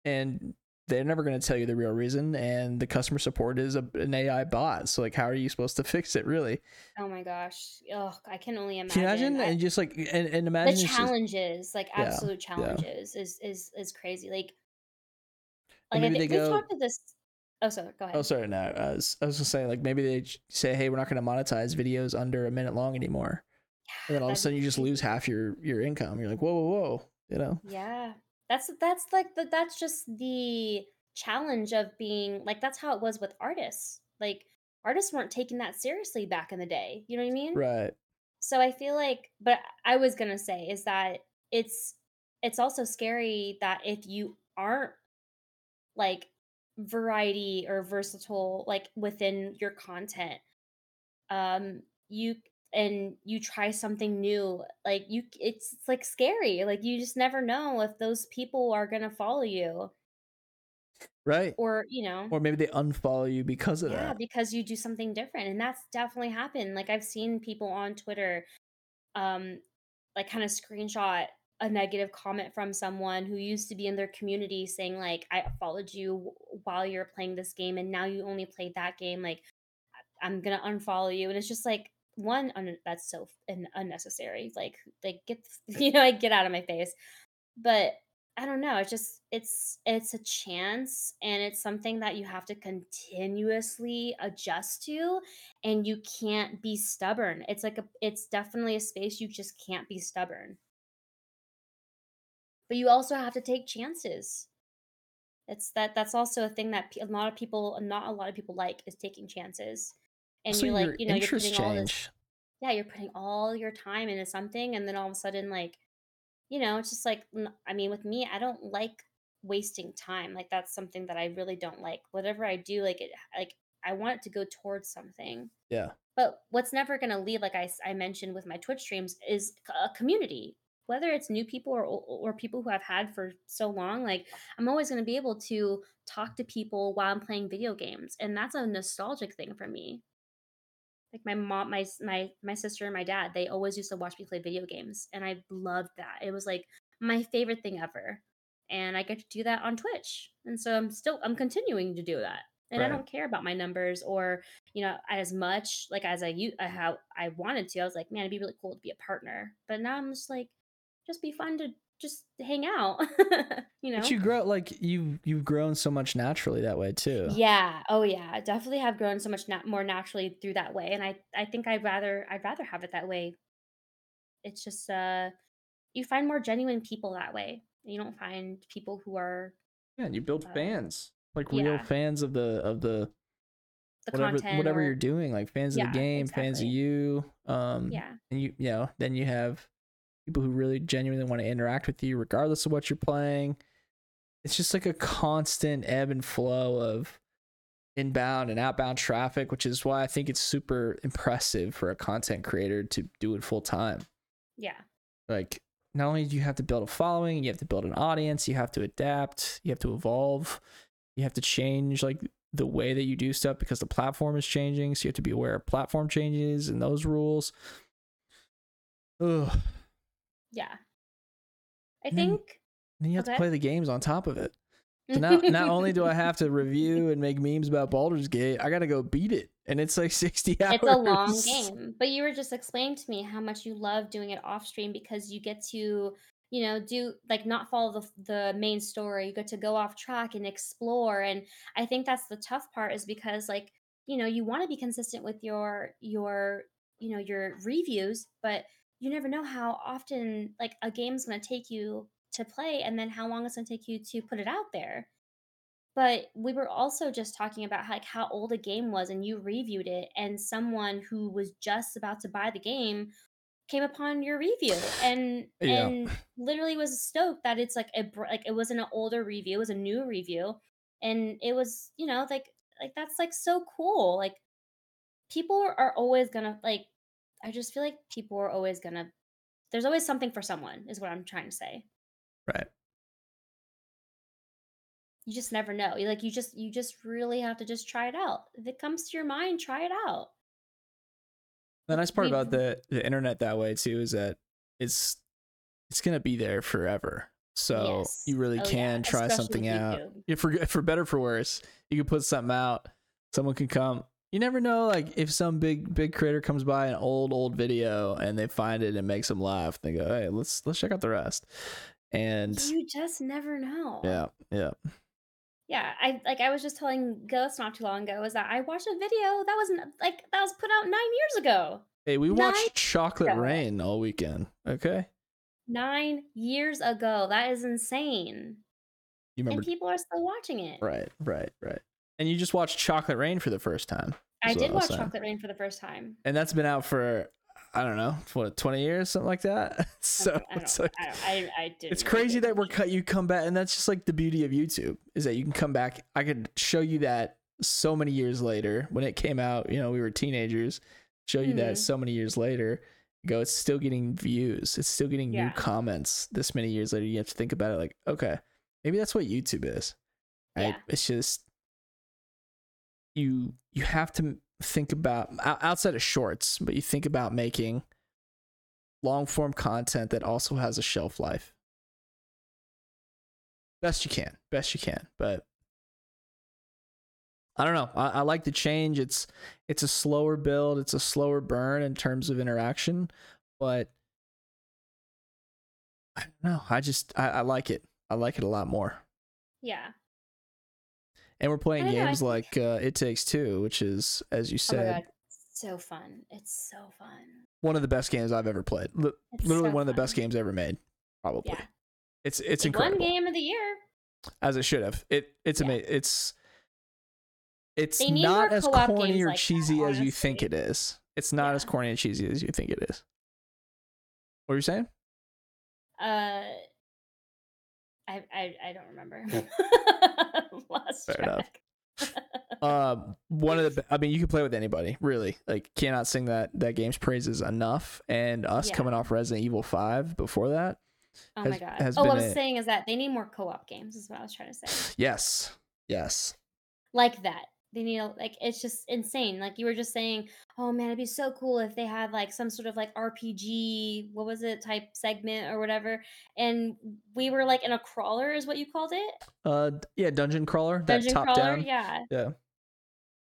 and they're never going to tell you the real reason and the customer support is a, an ai bot so like how are you supposed to fix it really Oh my gosh. Ugh, I can only imagine. can you imagine I- and just like and, and the imagine just- challenges, like absolute yeah. challenges, is is is crazy. Like, like I think they we've go- talked to this. Oh, sorry. Go oh, ahead. oh sorry no i was, I was just saying like maybe they say hey we're not going to monetize videos under a minute long anymore and then all of a sudden you just lose half your your income you're like whoa whoa whoa you know Yeah. That's that's like the that's just the challenge of being like that's how it was with artists. Like artists weren't taking that seriously back in the day. You know what I mean? Right. So I feel like but I was going to say is that it's it's also scary that if you aren't like variety or versatile like within your content um you and you try something new like you it's, it's like scary like you just never know if those people are going to follow you Right. or you know Or maybe they unfollow you because of that. yeah that. because you do something different and that's definitely happened like i've seen people on twitter um like kind of screenshot a negative comment from someone who used to be in their community saying like i followed you while you're playing this game and now you only played that game like i'm gonna unfollow you and it's just like one un- that's so un- unnecessary like like get you know like get out of my face. But i don't know it's just it's it's a chance and it's something that you have to continuously adjust to and you can't be stubborn. It's like a it's definitely a space you just can't be stubborn. But you also have to take chances. It's that that's also a thing that a lot of people not a lot of people like is taking chances and Also, you're like you know you're putting all this change. yeah you're putting all your time into something and then all of a sudden like you know it's just like I mean with me i don't like wasting time like that's something that i really don't like whatever i do like it like i want it to go towards something Yeah. but what's never going to leave like I, I mentioned with my twitch streams is a community whether it's new people or or people who i've had for so long like i'm always going to be able to talk to people while i'm playing video games and that's a nostalgic thing for me like my mom my my my sister and my dad they always used to watch me play video games and i loved that. It was like my favorite thing ever and i get to do that on twitch and so i'm still i'm continuing to do that and i don't care about my numbers or you know as much like as i u- uh, how i wanted to i was like man it'd be really cool to be a partner but now i'm just like just be fun to just hang out you know But you grow like you you've grown so much naturally that way too. yeah. Oh, yeah. I Definitely have grown so much na- more naturally through that way, and I I think I'd rather I'd rather have it that way. It's just uh, you find more genuine people that way. You don't find people who are Yeah, and you build Uh, fans. Like real fans of the of the the whatever content. whatever or, you're doing, like fans of the game, fans of you. Um Yeah. and you you know, then you have people who really genuinely want to interact with you regardless of what you're playing. It's just like a constant ebb and flow of inbound and outbound traffic, which is why I think it's super impressive for a content creator to do it full time. Yeah. Like not only do you have to build a following, you have to build an audience, you have to adapt, you have to evolve, you have to change like the way that you do stuff because the platform is changing. So you have to be aware of platform changes and those rules. Ugh. Yeah. I And then- think. Then you oh, have Okay. to play the games on top of it. So now, not only do I have to review and make memes about Baldur's Gate, I got to go beat it, and it's like sixty hours. it's a long game but you were just explaining to me how much you love doing it off stream because you get to you know do like not follow the, the main story you get to go off track and explore and i think that's the tough part is because like you know you want to be consistent with your your you know your reviews but you never know how often like a game's going to take you to play and then how long it's going to take you to put it out there but we were also just talking about like how old a game was and you reviewed it and someone who was just about to buy the game came upon your review and Yeah. and literally was stoked that it's like a like it wasn't an older review it was a new review and it was you know like like that's like so cool like people are, are always gonna like i just feel like people are always gonna there's always something for someone is what i'm trying to say Right. you just never know You like you just you just really have to just try it out if it comes to your mind try it out The nice part we've- about the the internet that way too is that it's it's gonna be there forever. So Yes. you really Oh, yeah, can try especially something out. If for for better or for worse, you can put something out. Someone can come. You never know, like if some big big creator comes by an old old video and they find it and makes them laugh, they go, "Hey, let's let's check out the rest." And you just never know yeah, yeah, yeah i like i was just telling ghost not too long ago is that i watched a video that wasn't like that was put out nine years ago hey, we Nine watched Chocolate ago. Rain all weekend. Okay, nine years ago that is insane you remember? and people are still watching it Right, right, right. And you just watched Chocolate Rain for the first time. I did watch saying. Chocolate Rain for the first time. and that's been out for I don't know, what twenty years, something like that. so I it's like I, I, I it's crazy that we're cut. You come back, and that's just like the beauty of YouTube is that you can come back. I could show you that so many years later when it came out. You know, we were teenagers. Show you that Mhm. so many years later. Go, it's still getting views. It's still getting new comments. This many years later, you have to think about it. Like, okay, maybe that's what YouTube is. Right? Yeah. It's just you. You have to think about outside of shorts, but you think about making long form content that also has a shelf life. Best you can, best you can, but I don't know. I, I like the change. It's it's a slower build. It's a slower burn in terms of interaction, but I don't know. I just I, I like it. I like it a lot more. Yeah. And we're playing don't know, games like uh, It Takes Two, which is, as you Oh said, god, so fun! It's so fun. one of the best games I've ever played. It's literally so one of the best games ever made. Probably. Yeah, It's it's It incredible. game of the year. as it should have. It it's Yeah. amazing. It's it's not as corny or like that, cheesy as you think it is. It's not as corny and cheesy as you think it is. What are you saying? Uh, I I, I don't remember. Lost Fair enough. track. Um, one of the I mean, you can play with anybody, really. Like, cannot sing that that game's praises enough. And us Yeah. coming off Resident Evil Five before that, oh has- my god. Oh, what I was a- saying is that they need more co-op games. Is what I was trying to say. yes, yes, like that. They need a, like it's just insane. Like you were just saying, oh man, it'd be so cool if they had like some sort of like RPG, what was it, type segment or whatever. And we were like in a crawler, is what you called it, uh, yeah, dungeon crawler, dungeon that top crawler. down, Yeah. yeah.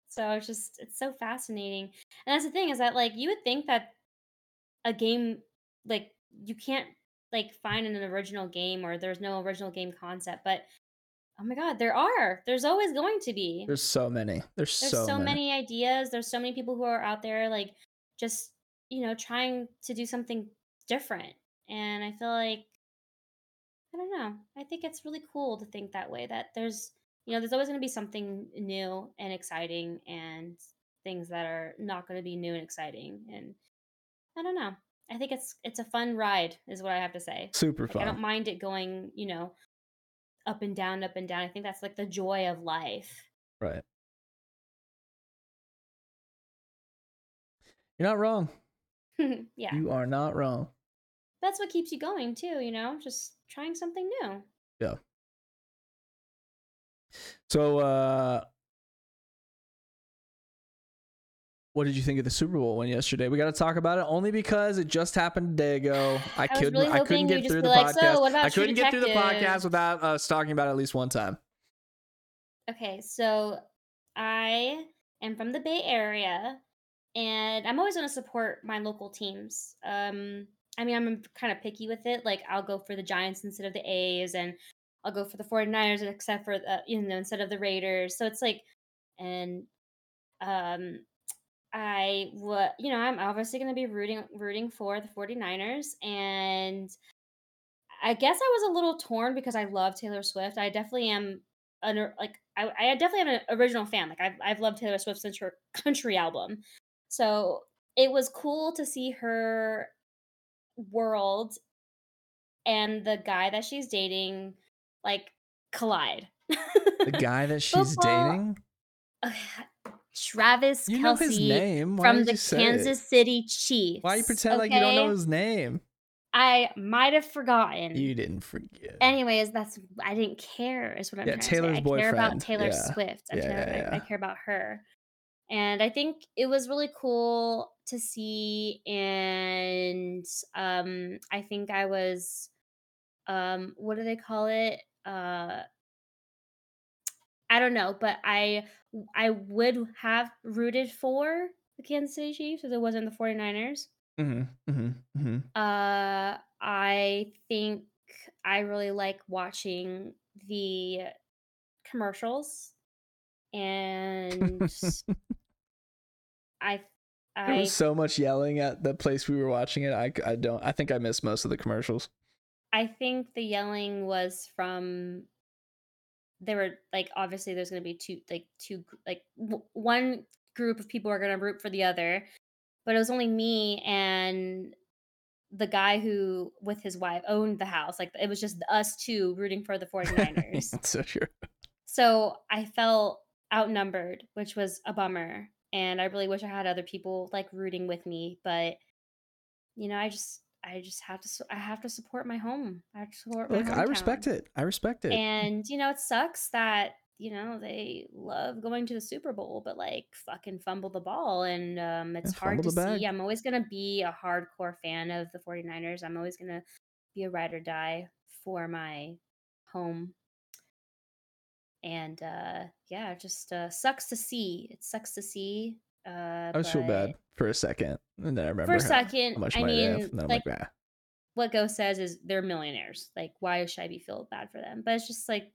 So it's just it's so fascinating. And that's the thing is that like you would think that a game like you can't like find an original game or there's no original game concept, but oh my god, there are. There's always going to be. There's so many. There's, there's so, so, many. many. ideas there's so many people who are out there like just you know trying to do something different and i feel like i don't know i think it's really cool to think that way that there's you know there's always going to be something new and exciting and things that are not going to be new and exciting and i don't know i think it's it's a fun ride is what i have to say Super like, i don't mind it going you know up and down up and down i think that's like the joy of life Right. You're not wrong. yeah You are not wrong. that's what keeps you going too you know just trying something new Yeah. So, uh, what did you think of the Super Bowl win yesterday? We got to talk about it only because it just happened a day ago. I, I couldn't. really I couldn't get through the like, "So, podcast. about I couldn't get through the podcast without us talking about it at least one time. okay so i am from the bay area and i'm always going to support my local teams um i mean i'm kind of picky with it like i'll go for the giants instead of the a's and i'll go for the 49ers except for the you know instead of the raiders so it's like and um i what you know i'm obviously going to be rooting rooting for the 49ers and I guess I was a little torn because I love Taylor Swift. I definitely am an like I, I definitely am an original fan. Like I've I've loved Taylor Swift since her country album. So it was cool to see her world and the guy that she's dating like collide. The guy that she's Football- dating. Travis You know his Kelce name. Why from the say it? Kansas City Chiefs. Why you pretend like you don't know his name? I might have forgotten. You didn't forget. Anyways, that's I didn't care is what I'm Yeah, Taylor's to say. I care about Taylor yeah. Swift. I, Yeah, care, yeah, I- I, care about her. And I think it was really cool to see and um I think I was um what do they call it? Uh I don't know, but I I would have rooted for the Kansas City Chiefs if it wasn't the 49ers. Mm-hmm, mm-hmm, mm-hmm. Uh, I think I really like watching the commercials, and I, There I, was so much yelling at the place we were watching it. I, I don't. I think I missed most of the commercials. I think the yelling was from. There were like obviously there's gonna be two like two like w- one group of people are going to root for the other. But it was only me and the guy who with his wife owned the house. Like it was just us two rooting for the 49ers. That's so true. So I felt outnumbered, which was a bummer. And I really wish I had other people like rooting with me, but you know, I just I just have to I have to support my home. I have to support my Look, I respect it. I respect it. And you know, it sucks that you know they love going to the Super Bowl, but like fucking fumble the ball, and um, it's Yeah, hard to see. I'm always gonna be a hardcore fan of the 49ers. I'm always gonna be a ride or die for my home. And uh, yeah, it just uh, sucks to see. It sucks to see. Uh, I just feel bad for a second, and then I remember For a second, how much I money they have, mean, and then I'm like like, what Go says is they're millionaires. Like, why should I be feel bad for them? But it's just like,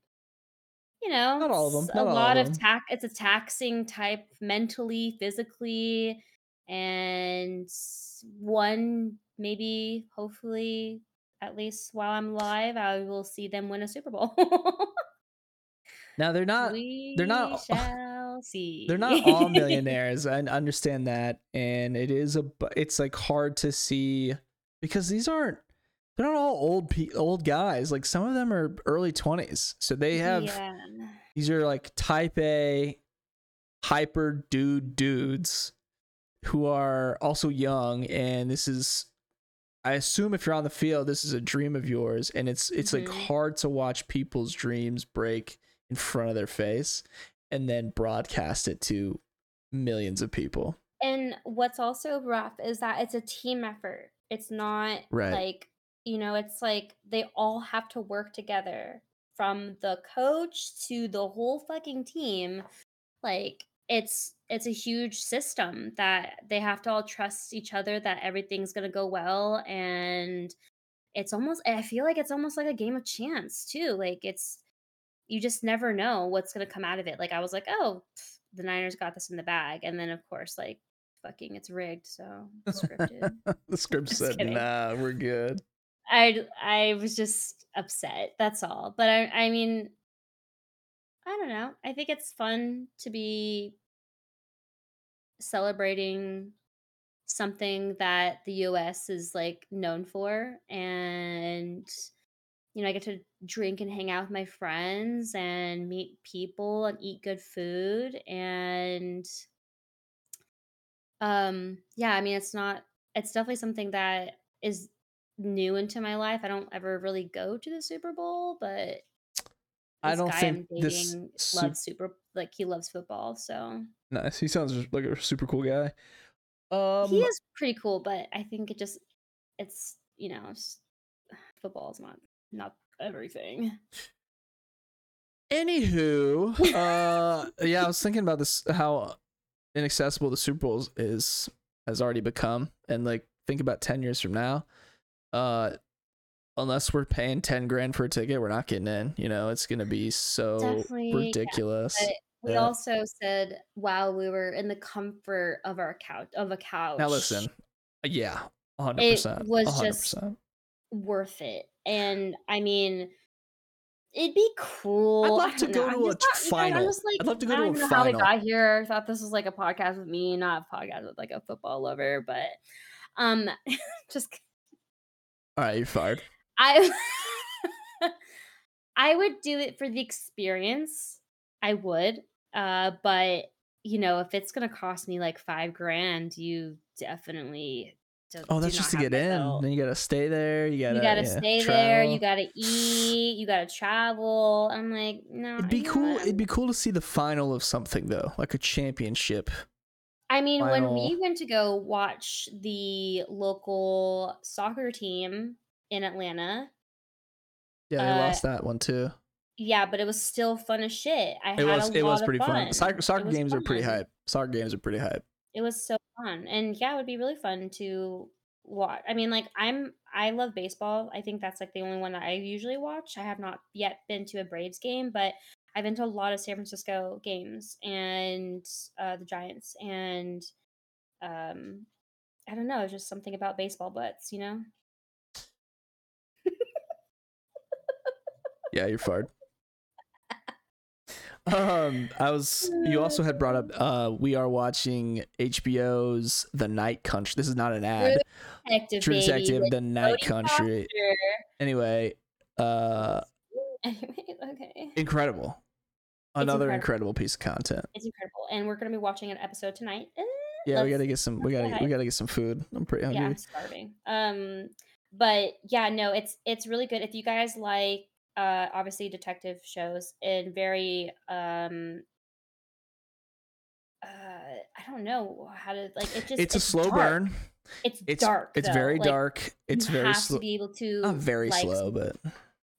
you know, Not all of 'em, it's not a lot of tax. It's a taxing type mentally, physically, and one maybe, hopefully, at least while I'm alive, I will see them win a Super Bowl. Now they're not. we they're not- shall see. They're not all millionaires. I understand that, and it is a. It's like hard to see because these aren't. They're not all old pe- old guys. Like some of them are early twenties, so they have. Yeah. These are like type A, hyper dude dudes, who are also young, and this is. I assume if you're on the field, this is a dream of yours, and it's it's like Mhm. hard to watch people's dreams break in front of their face, and then broadcast it to millions of people. And what's also rough is that it's a team effort. It's not Right. like, you know, it's like they all have to work together from the coach to the whole fucking team. Like it's it's a huge system that they have to all trust each other that everything's going to go well and it's almost I feel like it's almost like a game of chance too. Like it's you just never know what's going to come out of it. Like I was like, "Oh, pff, the Niners got this in the bag." And then of course like fucking it's rigged, so scripted. the script said, kidding. "Nah, we're good." I I was just upset. That's all. But I I mean I don't know. I think it's fun to be celebrating something that the US is like known for and you know, I get to drink and hang out with my friends and meet people and eat good food and um yeah, I mean it's not it's definitely something that is new into my life. I don't ever really go to the Super Bowl, but I don't think I'm this loves super like he loves football, so Nice. He sounds like a super cool guy. Um, he is pretty cool. But I think it just it's you know football is not not everything. Anywho, uh, yeah, I was thinking about this how inaccessible the Super Bowl is has already become, and like think about ten years from now, uh, unless we're paying ten grand for a ticket, we're not getting in. You know, it's gonna be so Definitely, ridiculous. But we Yeah. also said while we were in the comfort of our couch of a couch. Now listen, yeah, hundred It percent, was hundred just- percent. worth it. And I mean, it'd be cool. I'd love to go know, to a not- you know, final. just like, I'd love to go to a know how we got here. I thought this was like a podcast with me, not a podcast with like a football lover. But um, just All right, you're fired. I I would do it for the experience. I would. Uh, but you know, if it's gonna cost me like five grand, you definitely. Oh, that's just to get in. Then you gotta stay there. You gotta. you gotta yeah, stay there. You gotta eat. You gotta travel. I'm like, no. It'd be cool. It'd be cool to see the final of something though, like a championship. I mean, when we went to go watch the local soccer team in Atlanta, Yeah, they Uh, lost that one too. yeah, but it was still fun as shit. I It had was. a It lot was of fun. fun. Soccer, soccer games are pretty hype. Soccer games are pretty hype. It was so fun, and yeah, it would be really fun to watch. I mean, like I'm, I love baseball. I think that's like the only one that I usually watch. I have not yet been to a Braves game, but I've been to a lot of San Francisco games and uh, the Giants, and um, I don't know, just something about baseball butts, you know. Yeah, you're fired. Um, I was. You also had brought up. Uh, we are watching HBO's The Night Country. This is not an ad. Detective, True Detective, The Night Country. Foster. Anyway, uh, okay. incredible. Another incredible. incredible piece of content. It's incredible, and we're gonna be watching an episode tonight. Eh, Yeah, we gotta get some. We gotta. We gotta get some food. I'm pretty hungry. yeah, I'm starving. Um, but yeah, no, it's it's really good. If you guys like, uh, obviously detective shows and very um. Uh, I don't know how to like it. Just it's, a slow dark. burn. It's, It's dark. It's though. very Like, dark. It's very slow. to be able to Not very like, slow, but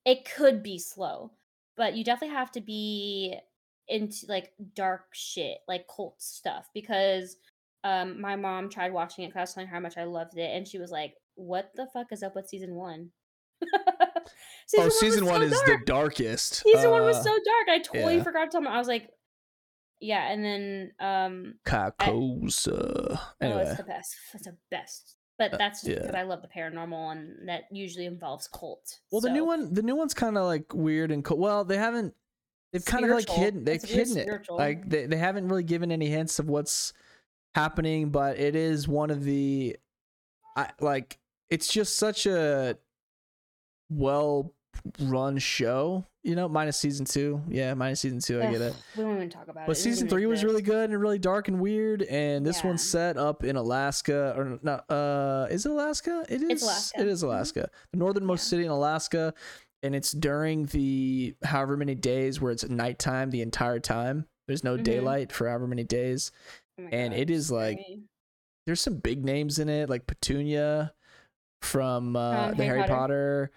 it could be slow, but you definitely have to be into like dark shit, like cult stuff. Because um, my mom tried watching it because I was telling her how much I loved it, and she was like, "What the fuck is up with season one?" oh, was season one so is the darkest. Season one was Uh, so dark. I totally yeah. forgot to tell me. I was like, "Yeah," and then um, Carcosa. oh, Anyway, it's the best. It's the best. But Uh, that's just yeah. because I love the paranormal, and that usually involves cult. well, the new one, the new one's kind of like weird and cool. Well, they haven't. They've kind of like hidden. They've It's hidden it. spiritual. Like they, they haven't really given any hints of what's happening, but it is one of the. I like. It's just such a well run show, you know. Minus season two, yeah, minus season two. I get it. We won't even talk about it. But It doesn't season three was really good and really dark and weird. And this one's set up in Alaska or not? Uh, is it Alaska? It is. Alaska. It is Mhm. Alaska, the northernmost Yeah. city in Alaska, and it's during the however many days where it's nighttime the entire time. There's no Mhm. daylight for however many days. Oh and God, it is, like, scary. There's some big names in it, like Petunia from uh, the Harry Harry Potter,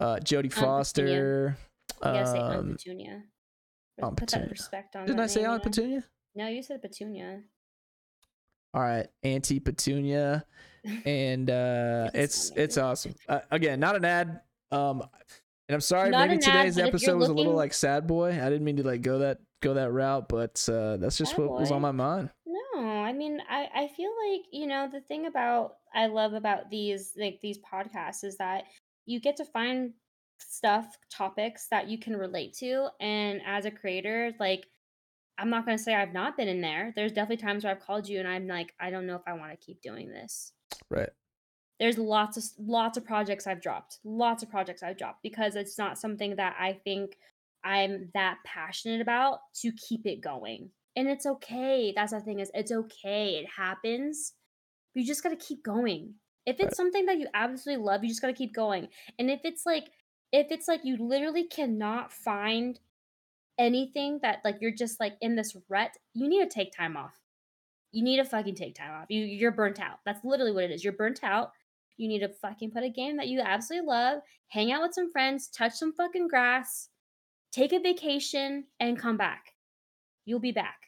uh, Jodie Petunia. Foster. You gotta say Aunt Um, Petunia. Aunt Put Petunia. that respect on. didn't I say name, Aunt? Petunia? No, you said Petunia. All right, Auntie Petunia, and uh, It's it's awesome. Uh, again, not an ad. Um, and I'm sorry, Not maybe ad, today's but episode was a little like sad boy. I didn't mean to like go that go that route, but uh, that's just Sad what was on my mind. No, I mean, I I feel like you know the thing about I love about these like these podcasts is that you get to find stuff topics that you can relate to, and as a creator, like. I'm not going to say I've not been in there. There's definitely times where I've called you and I'm like, I don't know if I want to keep doing this. Right. there's lots of lots of projects I've dropped. Lots of projects I've dropped because it's not something that I think I'm that passionate about to keep it going. And it's okay. That's the thing is it's okay. It happens. You just got to keep going. If it's something that you absolutely love, you just got to keep going. And if it's like if it's like you literally cannot find anything that like you're just like in this rut, you need to take time off. You need to fucking take time off. You you're burnt out. That's literally what it is. You're burnt out. You need to fucking put a game that you absolutely love, hang out with some friends, touch some fucking grass, take a vacation, and come back. You'll be back.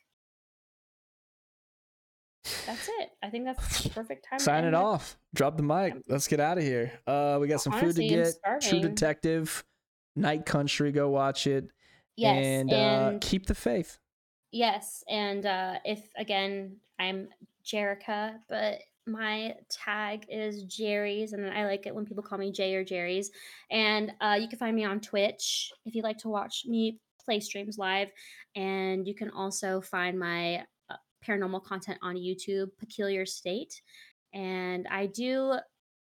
That's it. I think that's the perfect time. Sign it off. Drop the mic. Let's get out of here. Uh, we got some honestly, food to get. True. Detective, Night Country. Go watch it. Yes, and, and, uh, keep the faith. yes, and uh, if again, I'm Jerrica, but my tag is Jerriies, and I like it when people call me Jay or Jerriies. And uh, you can find me on Twitch if you'd like to watch me play streams live, and you can also find my uh, paranormal content on YouTube, Peculiar State. And I do,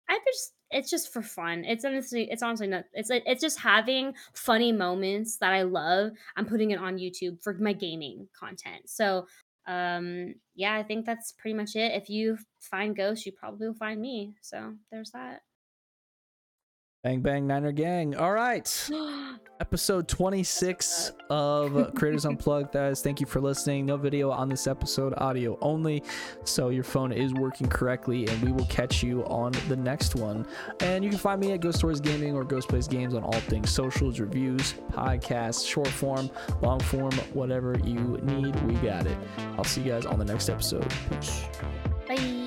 I just, it's just for fun. It's honestly, it's honestly not. It's it's just having funny moments that I love. I'm putting it on YouTube for my gaming content. So um yeah i think that's pretty much it if you find ghosts you probably will find me so there's that Bang bang Niner gang. All right. episode 26 of Creators Unplugged, guys. Thank you for listening. No video on this episode, audio only. So your phone is working correctly, and we will catch you on the next one. And you can find me at Ghost Stories Gaming or Ghost Plays Games on all things socials, reviews, podcasts, short form, long form, whatever you need, we got it. I'll see you guys on the next episode. Peace. bye